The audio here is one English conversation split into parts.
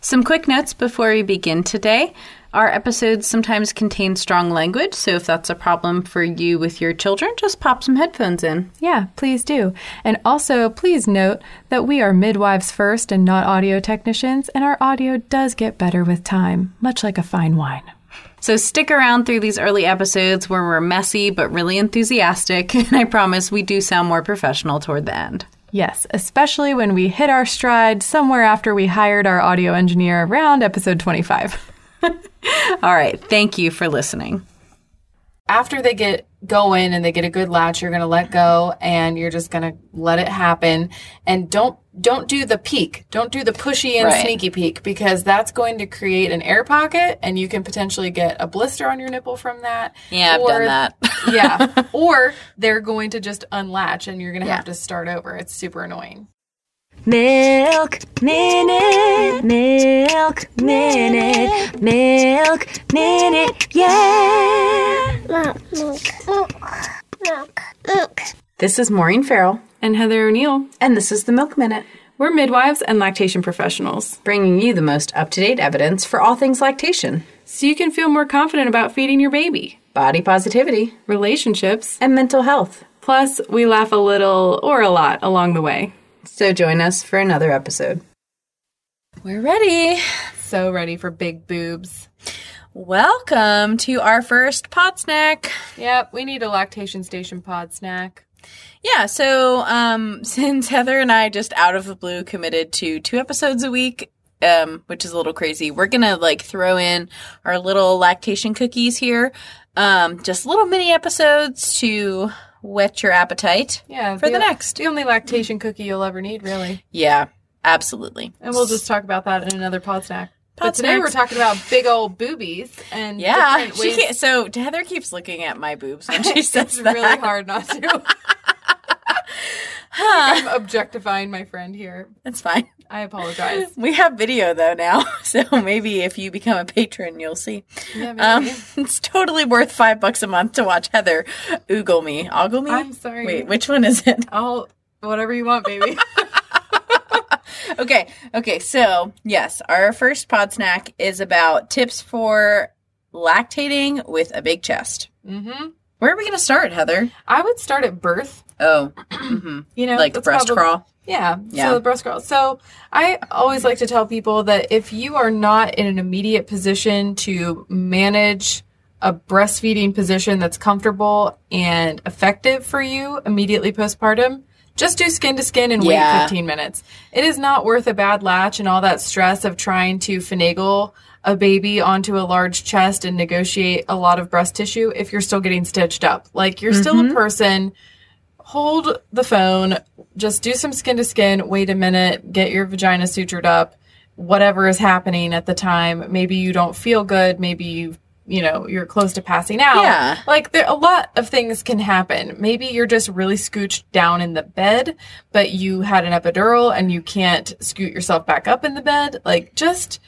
Some quick notes before we begin today. Our episodes sometimes contain strong language, so if that's a problem for you with your children, just pop some headphones in. Yeah, please do. And also, please note that we are midwives first and not audio technicians, and our audio does get better with time, much like a fine wine. So stick around through these early episodes where we're messy but really enthusiastic, and I promise we do sound more professional toward the end. Yes, especially when we hit our stride somewhere after we hired our audio engineer around episode 25. All right, thank you for listening. After they get going and they get a good latch, you're going to let go and you're just going to let it happen. And don't don't do the peek. Don't do the pushy and Right. sneaky peek because that's going to create an air pocket and you can potentially get a blister on your nipple from that. Yeah, I've done that. yeah. Or they're going to just unlatch and you're going to Yeah. have to start over. It's super annoying. Milk minute, milk minute, milk minute, yeah. Milk, milk, milk, milk, milk. This is Maureen Farrell, And Heather O'Neal, and this is the Milk Minute, we're midwives and lactation professionals, bringing you the most up to date evidence for all things lactation, so you can feel more confident about feeding your baby, body positivity, relationships, and mental health. plus, we laugh a little or a lot along the way. So join us for another episode. We're ready. So ready for big boobs. Welcome to our first pod snack. Yep, we need a lactation station pod snack. Yeah, so um, since Heather and I just out of the blue committed to two episodes a week, um, which is a little crazy, we're gonna like throw in our little lactation cookies here, um, just little mini episodes to whet your appetite. Yeah, For the next. the only lactation cookie you'll ever need, really. Yeah, absolutely. And we'll just talk about that in another pod snack. But today we're talking about big old boobies and Yeah, she can't, so Heather keeps looking at my boobs when she says it's that. really hard not to. I'm objectifying my friend here. It's fine. I apologize. We have video though now, so maybe if you become a patron, you'll see. Yeah. Um, it's totally worth five bucks a month to watch Heather oogle me. Ogle me? I'm sorry. Wait, which one is it? I'll whatever you want, baby. Okay, okay, so yes, our first pod snack is about tips for lactating with a big chest. hmm Where are we going to start, Heather? I would start at birth. Oh, hmm You know, like breast probably- crawl. Yeah. Yeah. So the breast crawl. So I always like to tell people that if you are not in an immediate position to manage a breastfeeding position that's comfortable and effective for you immediately postpartum, just do skin to skin and Yeah. wait 15 minutes. It is not worth a bad latch and all that stress of trying to finagle a baby onto a large chest and negotiate a lot of breast tissue if you're still getting stitched up. Like you're still a mm-hmm. person hold the phone, just do some skin to skin, wait a minute, get your vagina sutured up, whatever is happening at the time. Maybe you don't feel good, maybe you you know, you're close to passing out. Yeah. Like there a lot of things can happen. Maybe you're just really scooched down in the bed, but you had an epidural and you can't scoot yourself back up in the bed. Like just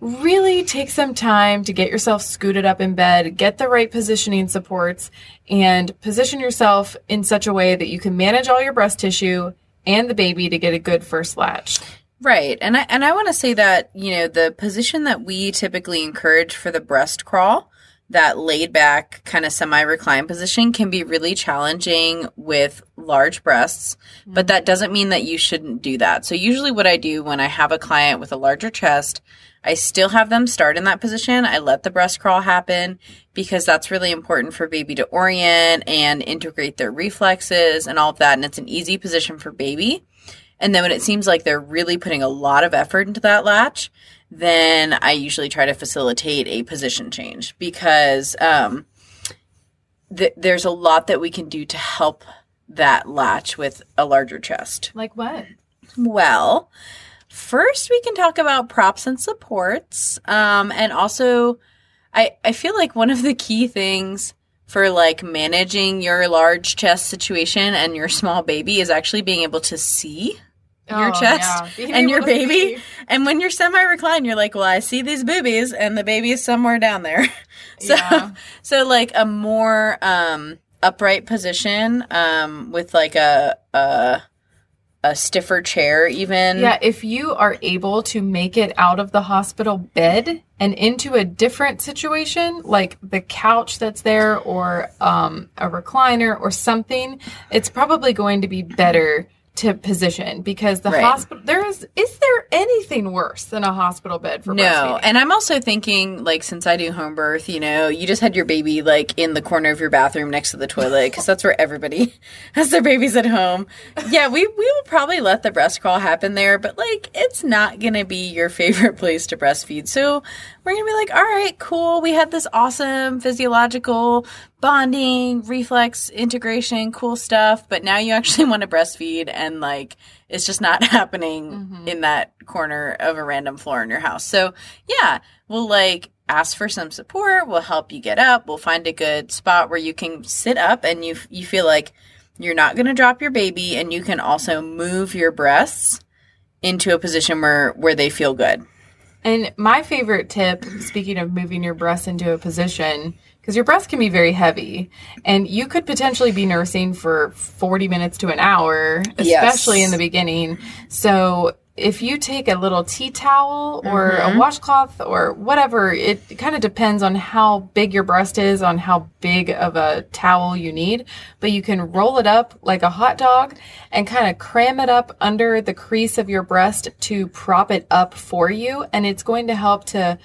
really take some time to get yourself scooted up in bed, get the right positioning supports, and position yourself in such a way that you can manage all your breast tissue and the baby to get a good first latch. Right. And I and I want to say that, you know, the position that we typically encourage for the breast crawl, that laid back kind of semi recline position can be really challenging with large breasts, but that mm-hmm. doesn't mean that you shouldn't do that. So usually what I do when I have a client with a larger chest, I still have them start in that position. I let the breast crawl happen because that's really important for baby to orient and integrate their reflexes and all of that and it's an easy position for baby. And then when it seems like they're really putting a lot of effort into that latch, then I usually try to facilitate a position change because um, th- there's a lot that we can do to help that latch with a larger chest. Like what? Well, first we can talk about props and supports. Um, and also, I, I feel like one of the key things for like managing your large chest situation and your small baby is actually being able to see your Oh, chest yeah. And your baby. And when you're semi reclined, you're like, well, I see these boobies and the baby is somewhere down there. so, Yeah. so like a more, um, upright position, um, with like a, a, a stiffer chair even. Yeah, if you are able to make it out of the hospital bed and into a different situation, like the couch that's there or um, a recliner or something, it's probably going to be better to position because the Right. hospital there is is there anything worse than a hospital bed for No, and I'm also thinking like since I do home birth, you know, you just had your baby like in the corner of your bathroom next to the toilet because that's where everybody has their babies at home. Yeah, we we will probably let the breast crawl happen there, but like it's not gonna be your favorite place to breastfeed. So we're gonna be like, all right, cool. We had this awesome physiological bonding, reflex integration, cool stuff, but now you actually want to breastfeed and like it's just not happening mm-hmm. in that corner of a random floor in your house. So, yeah, we'll like ask for some support, we'll help you get up, we'll find a good spot where you can sit up and you you feel like you're not going to drop your baby and you can also move your breasts into a position where where they feel good. And my favorite tip, speaking of moving your breasts into a position, because your breast can be very heavy, and you could potentially be nursing for 40 minutes to an hour, especially Yes. in the beginning. So if you take a little tea towel or Mm-hmm. a washcloth or whatever, it kind of depends on how big your breast is, on how big of a towel you need. But you can roll it up like a hot dog and kind of cram it up under the crease of your breast to prop it up for you. And it's going to help to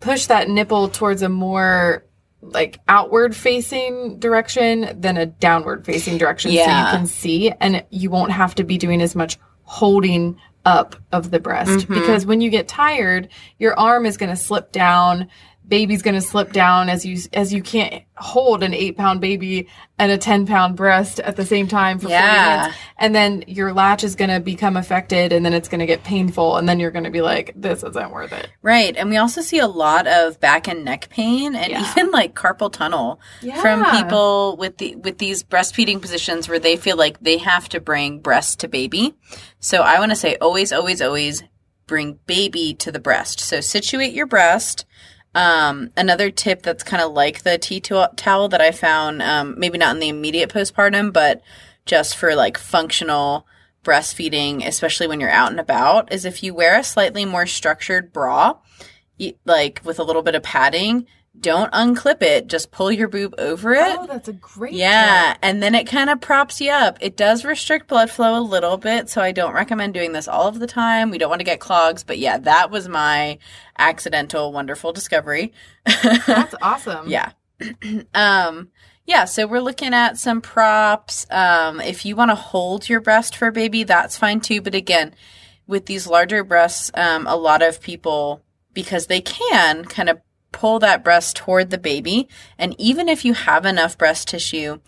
push that nipple towards a more like outward facing direction than a downward facing direction so you can see and you won't have to be doing as much holding up of the breast Mm-hmm. because when you get tired your arm is going to slip down baby's going to slip down as you as you can't hold an 8 pound baby and a 10 pound breast at the same time for 40 Yeah. minutes and then your latch is going to become affected and then it's going to get painful and then you're going to be like this isn't worth it Right. And we also see a lot of back and neck pain and Yeah. even like carpal tunnel from people with the with these breastfeeding positions where they feel like they have to bring breast to baby. So I want to say always always always bring baby to the breast. So situate your breast. Um, another tip that's kind of like the tea towel that I found, um, maybe not in the immediate postpartum, but just for like functional breastfeeding, especially when you're out and about, is if you wear a slightly more structured bra, like with a little bit of padding, don't unclip it. Just pull your boob over it. oh that's a great Yeah, and then it kind of props you up. It does restrict blood flow a little bit, so I don't recommend doing this all of the time. We don't want to get clogs, but yeah, that was my accidental wonderful discovery. that's awesome Yeah. um yeah, so we're looking at some props. Um if you want to hold your breast for a baby, that's fine too, but again, with these larger breasts, um a lot of people because they can kind of pull that breast toward the baby, and even if you have enough breast tissue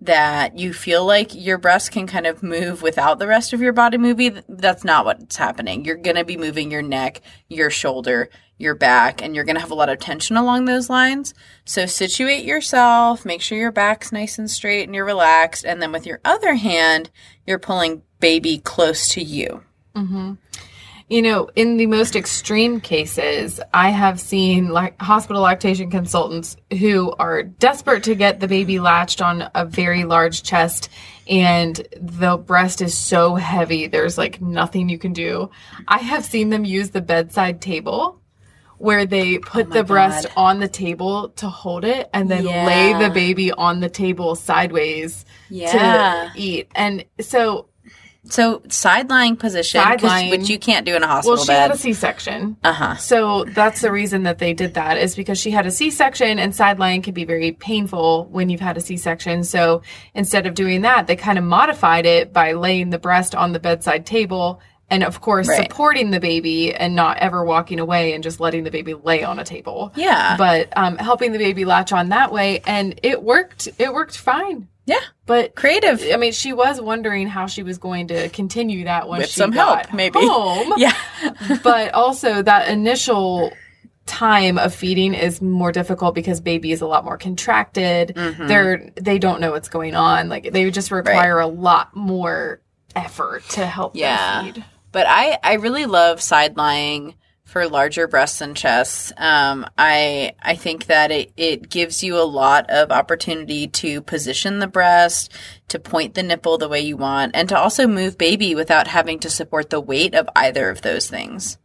that you feel like your breast can kind of move without the rest of your body moving, that's not what's happening. You're going to be moving your neck, your shoulder, your back, and you're going to have a lot of tension along those lines. So situate yourself, make sure your back's nice and straight and you're relaxed. And then with your other hand, you're pulling baby close to you. Mm-hmm. You know, in the most extreme cases, I have seen like hospital lactation consultants who are desperate to get the baby latched on a very large chest and the breast is so heavy there's like nothing you can do. I have seen them use the bedside table where they put oh the breast God. on the table to hold it and then Yeah. lay the baby on the table sideways Yeah. to eat. And so So side lying position, which you can't do in a hospital well she bed. had a C-section. uh huh. So that's the reason that they did that is because she had a C-section and side lying can be very painful when you've had a C-section. So instead of doing that, they kind of modified it by laying the breast on the bedside table and of course Right. supporting the baby and not ever walking away and just letting the baby lay on a table. Yeah. But um, helping the baby latch on that way and it worked. It worked fine. Yeah. But Creative. I mean, she was wondering how she was going to continue that once With she some got help, maybe. home Yeah. but also that initial time of feeding is more difficult because baby is a lot more contracted. Mm-hmm. They're they don't know what's going on. Like they just require a lot more effort to help Yeah. them feed. But I, I really love side lying for larger breasts and chests. Um, I I think that it, it gives you a lot of opportunity to position the breast, to point the nipple the way you want, and to also move baby without having to support the weight of either of those things.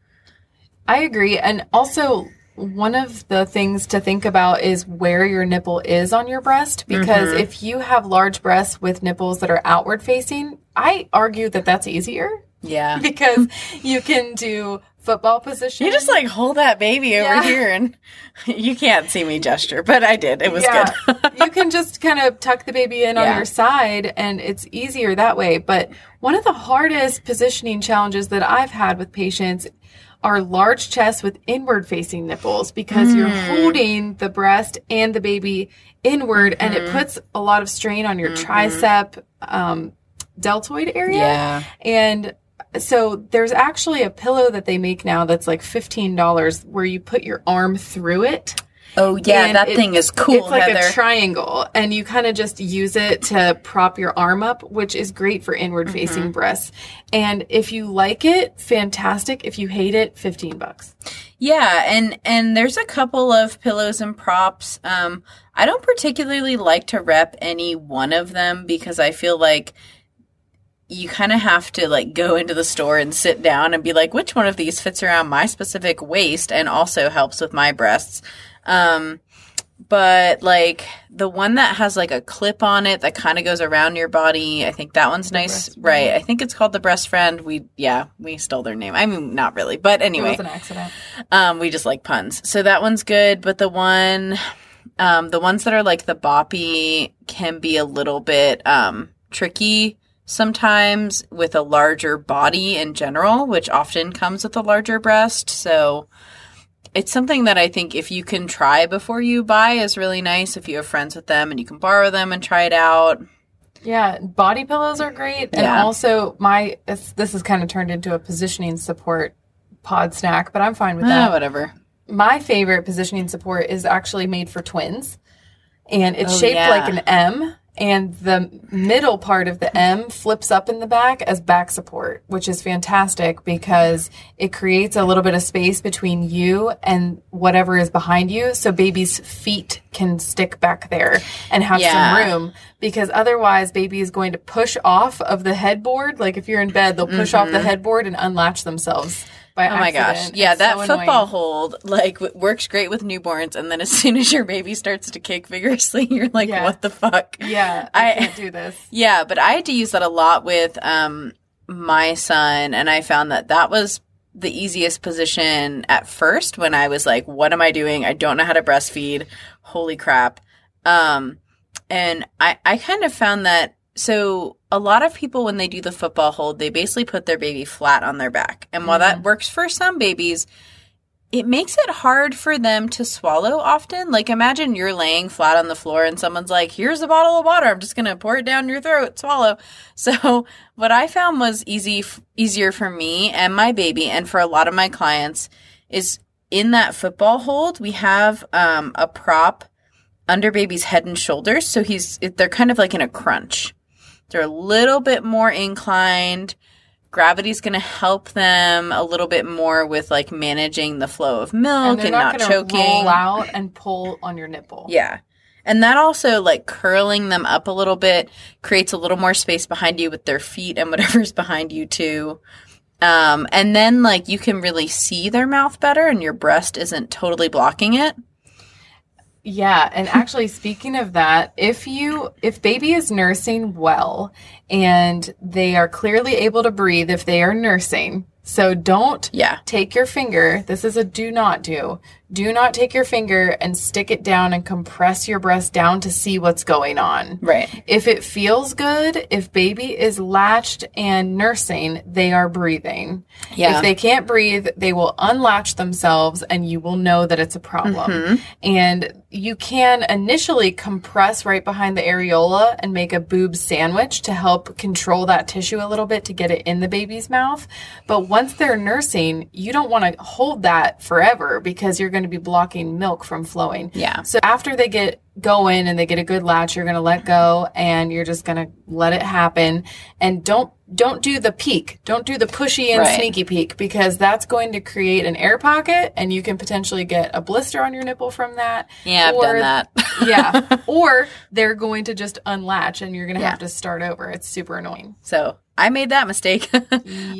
I agree. And also, one of the things to think about is where your nipple is on your breast. Because if you have large breasts with nipples that are outward facing, I argue that that's easier Yeah. because you can do football position. You just like hold that baby over here and you can't see me gesture, but I did. It was good. you can just kind of tuck the baby in on your side and it's easier that way. But one of the hardest positioning challenges that I've had with patients are large chests with inward facing nipples because you're Mm. holding the breast and the baby inward and Mm-hmm. it puts a lot of strain on your tricep um, deltoid area. Yeah. And so there's actually a pillow that they make now that's like $15 where you put your arm through it. Oh yeah, And that it- thing is cool, It's like Heather. a triangle, and you kind of just use it to prop your arm up, which is great for inward facing Mm-hmm. breasts. And if you like it, fantastic. If you hate it, 15 bucks. Yeah, and and there's a couple of pillows and props. Um, I don't particularly like to rep any one of them because I feel like you kind of have to like go into the store and sit down and be like, which one of these fits around my specific waist and also helps with my breasts. Um, but like the one that has like a clip on it that kind of goes around your body, I think that one's nice, right? I think it's called the Breast Friend. We yeah, we stole their name. I mean, not really, but It anyway. was an accident. Um, we just like puns. So that one's good, but the one, um, the ones that are like the boppy can be a little bit um, tricky sometimes with a larger body in general, which often comes with a larger breast. So it's something that I think if you can try before you buy is really nice. If you have friends with them and you can borrow them and try it out. Yeah, body pillows are great. And Yeah. also, my this has kind of turned into a positioning support pod snack, but I'm fine with Ah, that. whatever. my favorite positioning support is actually made for twins and it's Oh, shaped yeah. like an M and the middle part of the M flips up in the back as back support, which is fantastic because it creates a little bit of space between you and whatever is behind you so baby's feet can stick back there and have Yeah. some room. Because otherwise baby is going to push off of the headboard. Like if you're in bed they'll push off the mm-hmm. headboard and unlatch themselves by. Oh my gosh. Yeah, It's that so football annoying. hold like w- works great with newborns and then as soon as your baby starts to kick vigorously, you're like, Yeah. what the fuck? Yeah, I, I- can't do this. Yeah, but I had to use that a lot with um my son and I found that that was the easiest position at first when I was like, what am I doing? I don't know how to breastfeed. Holy crap. Um and I I kind of found that so a lot of people when they do the football hold, they basically put their baby flat on their back. And while that works for some babies, it makes it hard for them to swallow often. Like imagine you're laying flat on the floor and someone's like, "Here's a bottle of water. I'm just going to pour it down your throat, swallow." So, what I found was easy f- easier for me and my baby and for a lot of my clients is in that football hold, we have um, a prop under baby's head and shoulders, so he's they're kind of like in a crunch. They're a little bit more inclined gravity's going to help them a little bit more with like managing the flow of milk they're and, not, not, choking. roll out and pull on your nipple. Yeah. And that also like curling them up a little bit creates a little more space behind you with their feet and whatever's behind you too. Um, and then like you can really see their mouth better and your breast isn't totally blocking it. Yeah, and actually speaking of that, if you if baby is nursing well and they are clearly able to breathe if they are nursing. So don't Yeah. take your finger. This is a do not do. Do not take your finger and stick it down and compress your breast down to see what's going on. Right. If it feels good, if baby is latched and nursing, they are breathing. Yeah. If they can't breathe, they will unlatch themselves and you will know that it's a problem. Mm-hmm. And you can initially compress right behind the areola and make a boob sandwich to help control that tissue a little bit to get it in the baby's mouth. But once they're nursing, you don't want to hold that forever because you're going to be blocking milk from flowing. Yeah. So after they get going and they get a good latch, you're going to let go and you're just going to let it happen. And don't don't do the peek. Don't do the pushy and Right. sneaky peek because that's going to create an air pocket and you can potentially get a blister on your nipple from that. Yeah, I've done that. yeah. Or they're going to just unlatch and you're going to Yeah. have to start over. It's super annoying. So I made that mistake.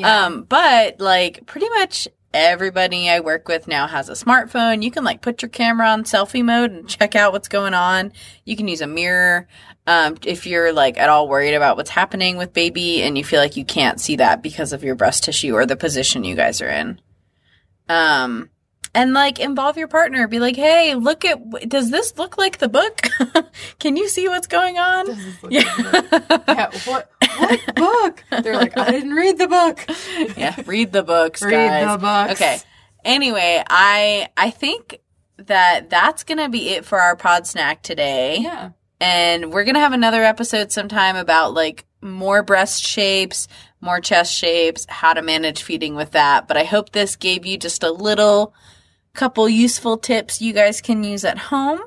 Um, but like pretty much everybody I work with now has a smartphone. You can like put your camera on selfie mode and check out what's going on. You can use a mirror. Um, if you're like at all worried about what's happening with baby and you feel like you can't see that because of your breast tissue or the position you guys are in. Um, and like involve your partner. Be like, hey, look at, does this look like the book? can you see what's going on? Yeah. Yeah, what what book? They're like, I didn't read the book. yeah, read the books, Read guys. the books. Okay. Anyway, I I think that that's gonna be it for our pod snack today. Yeah. And we're gonna have another episode sometime about like more breast shapes, more chest shapes, how to manage feeding with that. But I hope this gave you just a little couple useful tips you guys can use at home.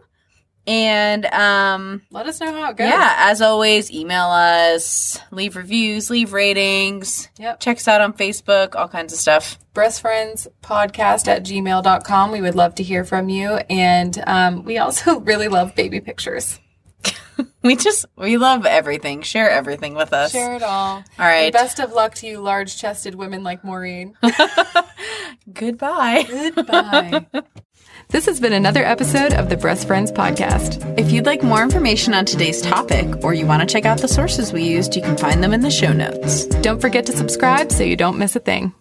And um Let us know how it goes. yeah, as always, email us, leave reviews, leave ratings. Yep. Check us out on Facebook, all kinds of stuff. breastfriendspodcast at gmail.com. We would love to hear from you. And um, we also really love baby pictures. We just, we love everything. Share everything with us. Share it all. All right. And best of luck to you, large chested women like Maureen. Goodbye. Goodbye. This has been another episode of the Breast Friends Podcast. If you'd like more information on today's topic or you want to check out the sources we used, you can find them in the show notes. Don't forget to subscribe so you don't miss a thing.